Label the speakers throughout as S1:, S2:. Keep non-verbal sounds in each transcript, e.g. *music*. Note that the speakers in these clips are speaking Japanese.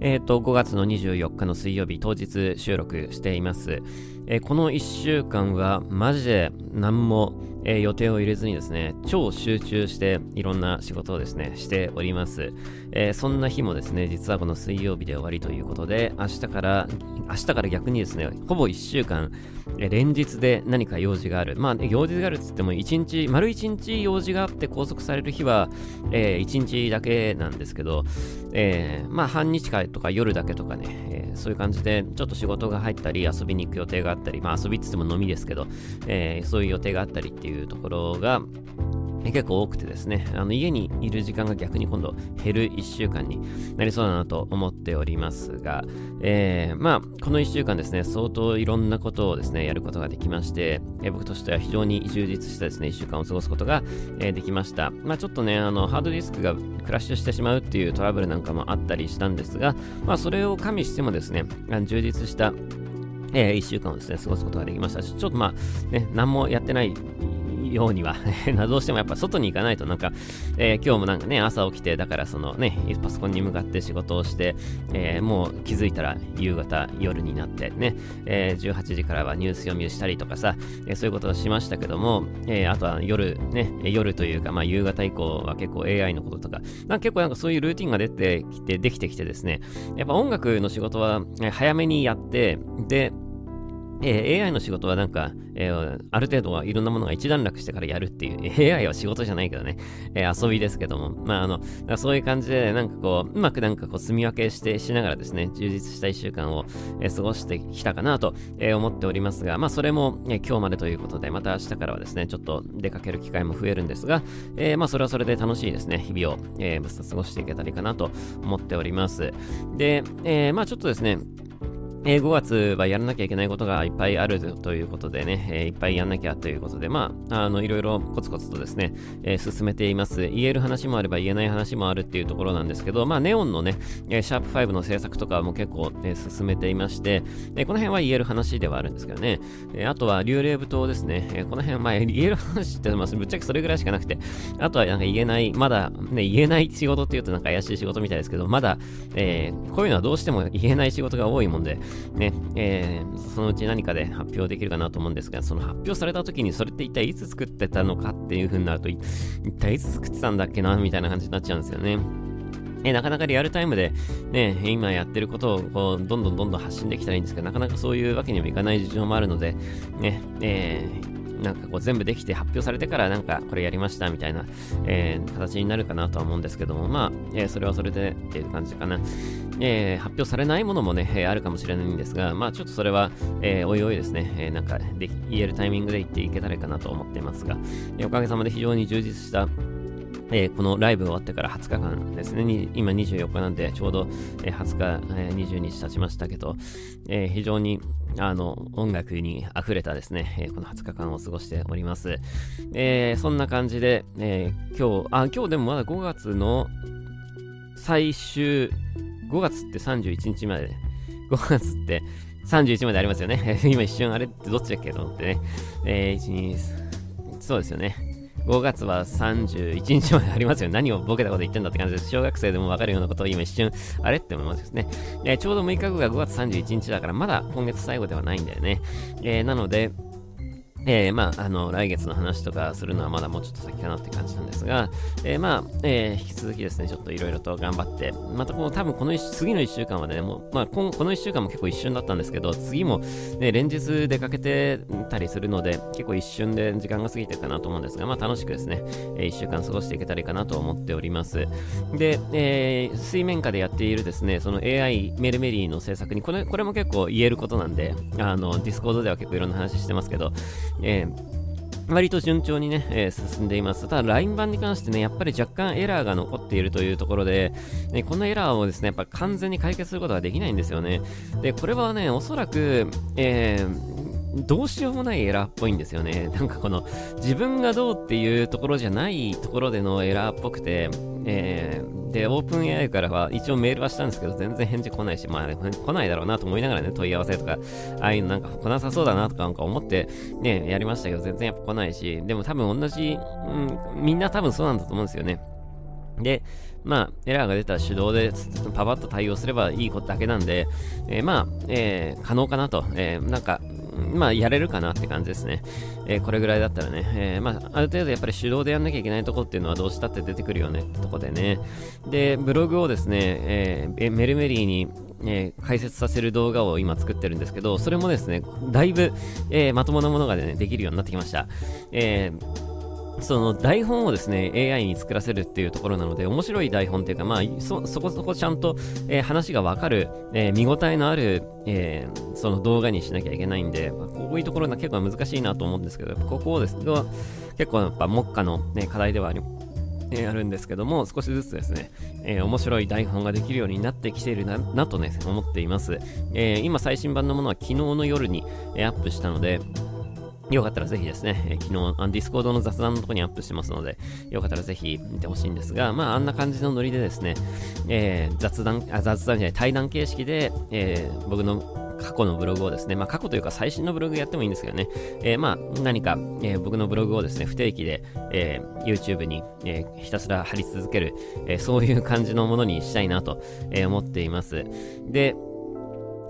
S1: えっ、ー、と、5月の24日の水曜日、当日収録しています。えー、この1週間は、マジで何も、えー、予定を入れずにですね、超集中していろんな仕事をですね、しております。えそんな日もですね、実はこの水曜日で終わりということで、明日から、明日から逆にですね、ほぼ1週間、え連日で何か用事がある。まあ、用事があるっつっても、1日、丸1日用事があって拘束される日は、え1日だけなんですけど、えまあ、半日かとか夜だけとかね、えー、そういう感じで、ちょっと仕事が入ったり、遊びに行く予定があったり、まあ遊びっつっても飲みですけど、え、そういう予定があったりっていうところが、結構多くてですね、あの家にいる時間が逆に今度減る1週間になりそうだなと思っておりますが、えー、まあ、この1週間ですね、相当いろんなことをですね、やることができまして、えー、僕としては非常に充実したですね、1週間を過ごすことが、えー、できました。まあ、ちょっとね、あの、ハードディスクがクラッシュしてしまうっていうトラブルなんかもあったりしたんですが、まあ、それを加味してもですね、充実したえ、1週間をですね、過ごすことができました。し、ちょっとまあ、ね、何もやってないようには *laughs* どうしてもやっぱ外に行かないとなんか、えー、今日もなんかね、朝起きて、だからそのね、パソコンに向かって仕事をして、えー、もう気づいたら夕方、夜になってね、えー、18時からはニュース読みをしたりとかさ、えそういうことをしましたけども、えあとは夜ね、夜というか、まあ夕方以降は結構 AI のこととか、なんか結構なんかそういうルーティンが出てきて、できてきてですね、やっぱ音楽の仕事は早めにやって、で、えー、AI の仕事はなんか、えー、ある程度はいろんなものが一段落してからやるっていう、*laughs* AI は仕事じゃないけどね、えー、遊びですけども、まああの、そういう感じで、なんかこう、うまくなんかこう、住み分けしてしながらですね、充実した一週間を、えー、過ごしてきたかなと、えー、思っておりますが、まあそれも、えー、今日までということで、また明日からはですね、ちょっと出かける機会も増えるんですが、えー、まあそれはそれで楽しいですね、日々を、えー、過ごしていけたらいいかなと思っております。で、えー、まあちょっとですね、えー、5月はやらなきゃいけないことがいっぱいあるということでね、えー、いっぱいやんなきゃということで、まあ、あの、いろいろコツコツとですね、えー、進めています。言える話もあれば言えない話もあるっていうところなんですけど、まあ、ネオンのね、えシャープ5の制作とかも結構、え進めていまして、えこの辺は言える話ではあるんですけどね、えあとは、竜霊舞島ですね、えこの辺は、まあ、言える話って、まあ、ぶっちゃけそれぐらいしかなくて、あとはなんか言えない、まだ、ね、言えない仕事っていうとなんか怪しい仕事みたいですけど、まだ、えこういうのはどうしても言えない仕事が多いもんで、ね、えー、そのうち何かで発表できるかなと思うんですが、その発表された時にそれって一体いつ作ってたのかっていう風になると、一体いつ作ってたんだっけな、みたいな感じになっちゃうんですよね。えなかなかリアルタイムで、ね、今やってることをこうどんどんどんどん発信できたらいいんですけど、なかなかそういうわけにもいかない事情もあるので、ね、えーなんかこう全部できて発表されてからなんかこれやりましたみたいな、えー、形になるかなとは思うんですけども、まあ、えー、それはそれでっていう感じかな。えー、発表されないものもね、え、あるかもしれないんですが、まあちょっとそれは、え、おいおいですね、え、なんかで言えるタイミングで言っていけたらいいかなと思っていますが、え、おかげさまで非常に充実したえー、このライブ終わってから20日間ですね、今24日なんで、ちょうど、えー、20日、えー、20日経ちましたけど、えー、非常にあの音楽に溢れたですね、え、この20日間を過ごしております。えー、そんな感じで、えー、今日、あ、今日でもまだ5月の最終、5月って31日まで、5月って31までありますよね。*laughs* 今一瞬あれってどっちだっけと思ってね。えー、1、2、そうですよね。5月は31日までありますよ。何をボケたこと言ってんだって感じです。小学生でもわかるようなことを今一瞬、あれ？って思いますね。えー、ちょうど6日後が5月31日だから、まだ今月最後ではないんだよね。えー、なので、えー、まあ、あの、来月の話とかするのはまだもうちょっと先かなって感じなんですが、えー、まあ、えー、引き続きですね、ちょっといろいろと頑張って、またこの多分この次の1週間はね、もう、まあこ、の1週間も結構一瞬だったんですけど、次も、ね、連日出かけてたりするので、結構一瞬で時間が過ぎてるかなと思うんですが、まあ楽しくですね、え、1週間過ごしていけたらいいかなと思っております。で、え、水面下でやっているですね、その AI メルメリーの制作に、これ、これも結構言えることなんで、あの、ディスコードでは結構いろんな話してますけど、えー割と順調にね、えー、進んでいます。ただ、LINE 版に関してね、やっぱり若干エラーが残っているというところで、ね、このエラーをですね、やっぱ完全に解決することができないんですよね。で、これはね、おそらく、えー、どうしようもないエラーっぽいんですよね。*laughs* なんかこの、自分がどうっていうところじゃないところでのエラーっぽくて、えー、で、オープン AI からは一応メールはしたんですけど、全然返事来ないし、まあ、来ないだろうなと思いながらね、問い合わせとか、ああいうのなんか来なさそうだなとかなんか思って、ね、やりましたけど、全然やっぱ来ないし、でも多分同じ、うん、みんな多分そうなんだと思うんですよね。で、まあ、エラーが出たら手動でパパッと対応すればいいことだけなんで、えー、まあ、えー、可能かなと、えー、なんか、まあ、やれるかなって感じですね。えー、これぐらいだったらね、えー、まあ、ある程度やっぱり手動でやんなきゃいけないとこっていうのはどうしたって出てくるよねってとこでね。で、ブログをですね、えー、メルメリーにえー、解説させる動画を今作ってるんですけど、それもですね、だいぶ、え、まともなものが、ね、できるようになってきました。えーその台本をですね、AI に作らせるっていうところなので、面白い台本っていうか、まあ、そ、そこそこちゃんと、えー、話がわかる、えー、見応えのある、えー、その動画にしなきゃいけないんで、まあ、こういうところが結構難しいなと思うんですけど、ここをですね、結構やっぱ目下の、ね、課題ではありえ、あるんですけども、少しずつですね、えー、面白い台本ができるようになってきているななとね、思っています。え、今最新版のものは昨日の夜に、えアップしたので、よかったらぜひですね、えー、昨日、ディスコードの雑談のとこにアップしてますので、よかったらぜひ見てほしいんですが、まあ、あんな感じのノリでですね、えー、雑談、あ、雑談じゃない、対談形式で、えー、僕の過去のブログをですね、まあ、過去というか最新のブログやってもいいんですけどね、えー、まあ、何か、え、僕のブログをですね、不定期で、え、YouTube に、えひたすら貼り続ける、えそういう感じのものにしたいなと、え思っています。で、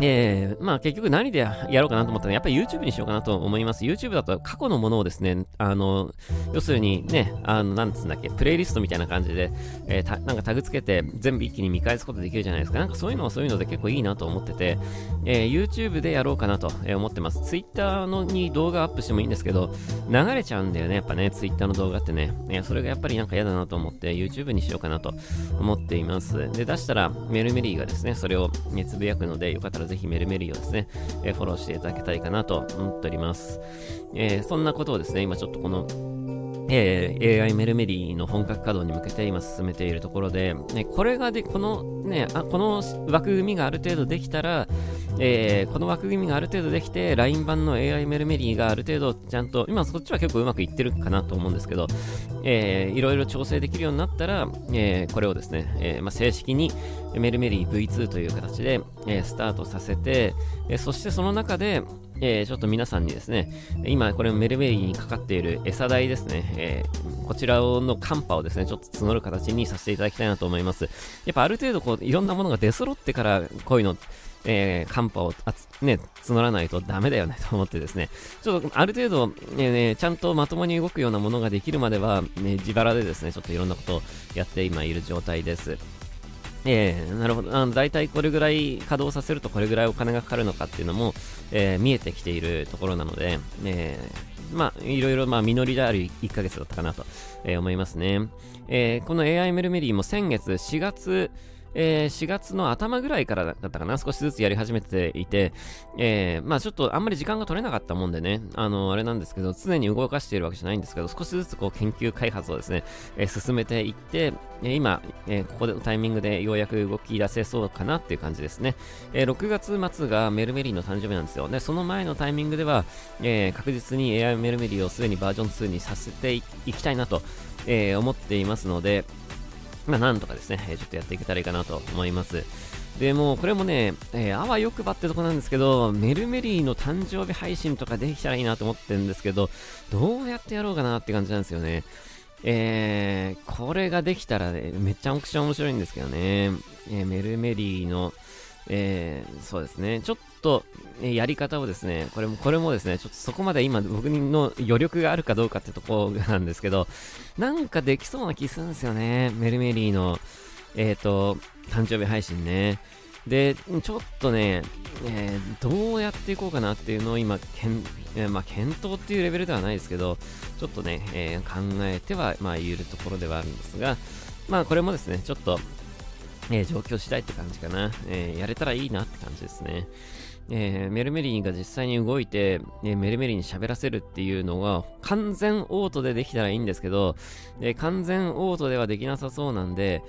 S1: えー、まあ結局何でやろうかなと思ったら、やっぱり YouTube にしようかなと思います。YouTube だと過去のものをですね、あの、要するにね、あの、なんつうんだっけ、プレイリストみたいな感じで、えー、なんかタグつけて全部一気に見返すことできるじゃないですか。なんかそういうのはそういうので結構いいなと思ってて、えー、YouTube でやろうかなと思ってます。Twitter のに動画アップしてもいいんですけど、流れちゃうんだよね、やっぱね、Twitter の動画ってね。えそれがやっぱりなんか嫌だなと思って、YouTube にしようかなと思っています。で、出したらメルメリーがですね、それを、ね、つぶやくので、よかったらぜひメルメリをですね、えフォローしていただけたいかなと思っております。えー、そんなことをですね、今ちょっとこのえー、AI メルメリーの本格稼働に向けて今進めているところで、ね、これがで、このね、あ、この枠組みがある程度できたら、えー、この枠組みがある程度できて、LINE 版の AI メルメリーがある程度ちゃんと、今そっちは結構うまくいってるかなと思うんですけど、えー、いろいろ調整できるようになったら、えー、これをですね、えまあ、正式にメルメリー V2 という形で、え、スタートさせて、え、そしてその中で、え、ちょっと皆さんにですね、今これメルメリーにかかっている餌代ですね、え、こちらのカンパをですね、ちょっと募る形にさせていただきたいなと思います。やっぱある程度こう、いろんなものが出揃ってからこういうの、えー、カンパを、ね、募らないとダメだよねと思ってですね、ちょっとある程度、ね、ね、ちゃんとまともに動くようなものができるまでは、ね、自腹でですね、ちょっといろんなことをやって今いる状態です。えー、なるほど。あの大体これぐらい稼働させるとこれぐらいお金がかかるのかっていうのも、えー、見えてきているところなので、えー、まあ、いろいろ、まあ、実りである1ヶ月だったかなと、えー、思いますね。え、この AI メルメリーも先月4月、えー、4月の頭ぐらいからだったかな、少しずつやり始めていて、えー、まあちょっとあんまり時間が取れなかったもんでね、あの、あれなんですけど、常に動かしているわけじゃないんですけど、少しずつこう研究開発をですね、えー、進めていって、え今、えここでタイミングでようやく動き出せそうかなっていう感じですね。え6月末がメルメリーの誕生日なんですよ。で、その前のタイミングでは、え確実に AI メルメリーをすでにバージョン2にさせていきたいなと、え思っていますので、まあ、なんとかですね、えちょっとやっていけたらいいかなと思います。で、もうこれもね、えー、あわよくばってとこなんですけど、メルメリーの誕生日配信とかできたらいいなと思ってるんですけど、どうやってやろうかなって感じなんですよね。えー、これができたらね、めっちゃオクション面白いんですけどね、えー、メルメリーの、えー、そうですね、ちょっと、えやり方をですね、これも、これもですね、ちょっとそこまで今僕の余力があるかどうかってとこなんですけど、なんかできそうな気するんですよね、メルメリーの、えっ、ー、と、誕生日配信ね。で、ちょっとね、えー、どうやっていこうかなっていうのを今、けんえ、まあ、検討っていうレベルではないですけど、ちょっとね、え、考えては、まあ、言えるところではあるんですが、まあ、これもですね、ちょっと、えー、上京したいって感じかな。えー、やれたらいいなって感じですね。えー、メルメリーが実際に動いて、えー、メルメリーに喋らせるっていうのは完全オートでできたらいいんですけど、えー、完全オートではできなさそうなんで、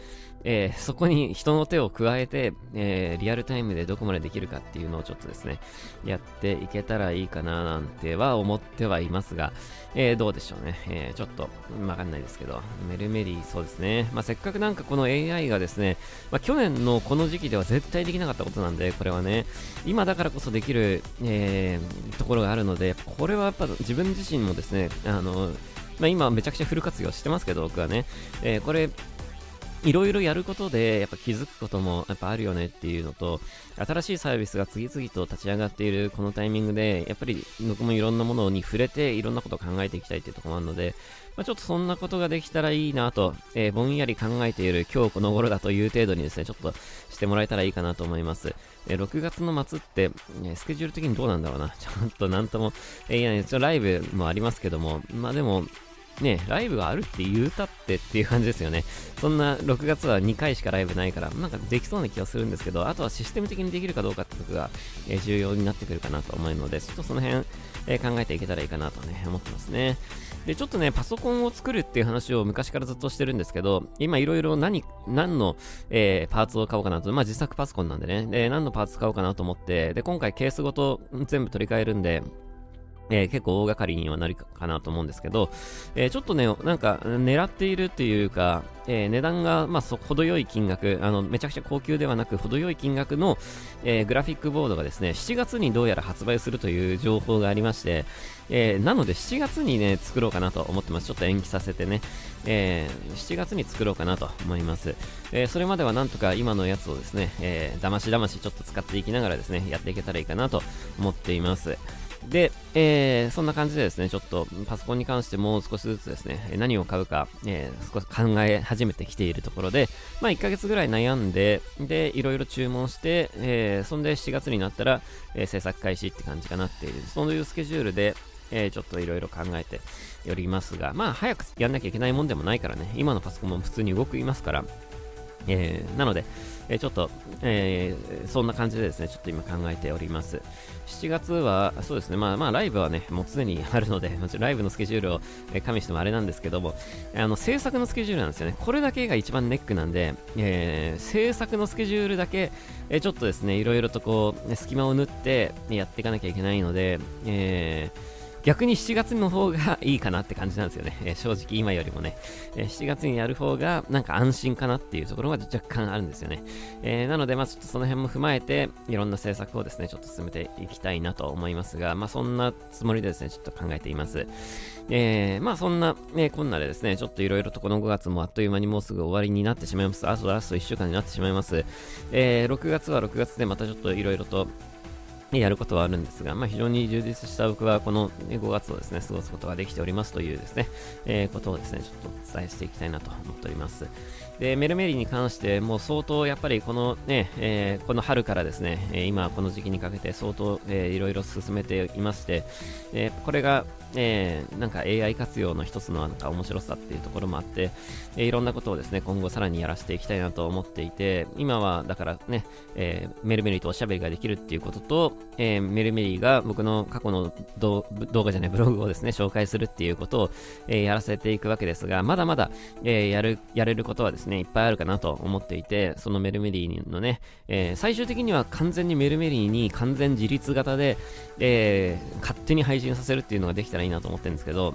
S1: えー、そこに人の手を加えて、えー、リアルタイムでどこまでできるかっていうのをちょっとですね、やっていけたらいいかななんては思ってはいますが、えー、どうでしょうね。えちょっと、わかんないですけど、メルメリー、そうですね。まあ、せっかくなんかこの AI がですね、まあ、去年のこの時期では絶対できなかったことなんで、これはね、今だからこそできる、えところがあるので、これはやっぱ自分自身もですね、あの、まあ、今めちゃくちゃフル活用してますけど、僕はね、えこれ、いろいろやることで、やっぱ気づくこともやっぱあるよねっていうのと、新しいサービスが次々と立ち上がっているこのタイミングで、やっぱり僕もいろんなものに触れて、いろんなことを考えていきたいっていうところもあるので、まあ、ちょっとそんなことができたらいいなと、えー、ぼんやり考えている今日この頃だという程度にですね、ちょっとしてもらえたらいいかなと思います。えー、6月の末って、えスケジュール的にどうなんだろうな。ちょっとなんとも、えー、いや、一応ライブもありますけども、まあでも、ね、ライブがあるって言うたってっていう感じですよね。そんな6月は2回しかライブないから、なんかできそうな気がするんですけど、あとはシステム的にできるかどうかってことが、え、重要になってくるかなと思うので、ちょっとその辺、え、考えていけたらいいかなとね、思ってますね。で、ちょっとね、パソコンを作るっていう話を昔からずっとしてるんですけど、今いろいろ何、何の、えー、パーツを買おうかなと、まあ自作パソコンなんでね、で、何のパーツ買おうかなと思って、で、今回ケースごと全部取り替えるんで、えー、結構大掛かりにはなるかなと思うんですけど、えー、ちょっとね、なんか狙っているっていうか、えー、値段が、まあ、そ程よい金額あの、めちゃくちゃ高級ではなく、程よい金額の、えグラフィックボードがですね、7月にどうやら発売するという情報がありまして、えなので7月にね、作ろうかなと思ってます。ちょっと延期させてね、え7月に作ろうかなと思います。えそれまではなんとか今のやつをですね、えー、だましだましちょっと使っていきながらですね、やっていけたらいいかなと思っています。で、えー、そんな感じでですね、ちょっとパソコンに関してもう少しずつですね、何を買うか、えー、少し考え始めてきているところで、まあ1ヶ月ぐらい悩んで、で、いろいろ注文して、えー、そんで7月になったら、え、制作開始って感じかなっていう、そういうスケジュールで、えー、ちょっといろいろ考えておりますが、まあ早くやんなきゃいけないもんでもないからね、今のパソコンも普通に動くいますから、えー、なので、えー、ちょっと、えー、そんな感じでですね、ちょっと今考えております。7月は、そうですね、まあまあライブはね、もう常に *laughs* あるので、もちろんライブのスケジュールを、えー、加味してもあれなんですけども、あの、制作のスケジュールなんですよね。これだけが一番ネックなんで、え、制作のスケジュールだけ、え、ちょっとですね、いろいろとこう、隙間を縫ってやっていかなきゃいけないので、えー、逆に7月の方がいいかなって感じなんですよね。えー、正直今よりもね、えー、7月にやる方がなんか安心かなっていうところが若干あるんですよね。えー、なので、まあちょっとその辺も踏まえて、いろんな政策をですね、ちょっと進めていきたいなと思いますが、まあそんなつもりでですね、ちょっと考えています。えー、まあそんな、えー、こんなでですね、ちょっといろいろとこの5月もあっという間にもうすぐ終わりになってしまいます。あとラスト1週間になってしまいます。えー、6月は6月でまたちょっといろいろと、やることはあるんですが、まあ、非常に充実した僕はこの5月をですね、過ごすことができておりますというですね、えー、ことをですね、ちょっとお伝えしていきたいなと思っております。で、メルメリーに関してもう相当やっぱりこのね、えー、この春からですね、今この時期にかけて相当、えー、いろいろ進めていまして、え、これが、えー、なんか AI 活用の一つのなんか面白さっていうところもあって、えー、いろんなことをですね、今後さらにやらせていきたいなと思っていて、今はだからね、えー、メルメリーとおしゃべりができるっていうことと、えー、メルメリーが僕の過去の動画じゃないブログをですね、紹介するっていうことを、えー、やらせていくわけですが、まだまだ、えー、やる、やれることはですね、いっぱいあるかなと思っていて、そのメルメリーのね、えー、最終的には完全にメルメリーに完全自立型で、えー、勝手に配信させるっていうのができたららいいなと思ってるんですけど、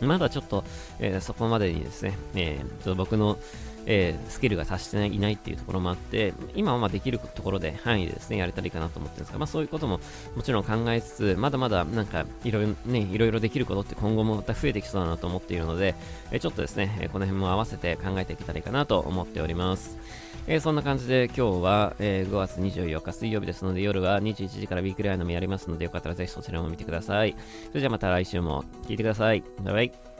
S1: まだちょっと、えー、そこまでにですね、えー、ちょっと僕の、えー、スキルが達していないっていうところもあって、今はまできるところで範囲でですね、やれたらいいかなと思ってるんですが、まあそういうことももちろん考えつつ、まだまだなんかいろいろね、いろいろできることって今後もまた増えてきそうだなと思っているので、え、ちょっとですね、え、この辺も合わせて考えていけたらいいかなと思っております。えー、そんな感じで今日は、えー、5月24日水曜日ですので夜は21時からウィークリーアイのみやりますのでよかったらぜひそちらも見てください。それじゃあまた来週も聞いてください。バイバイ。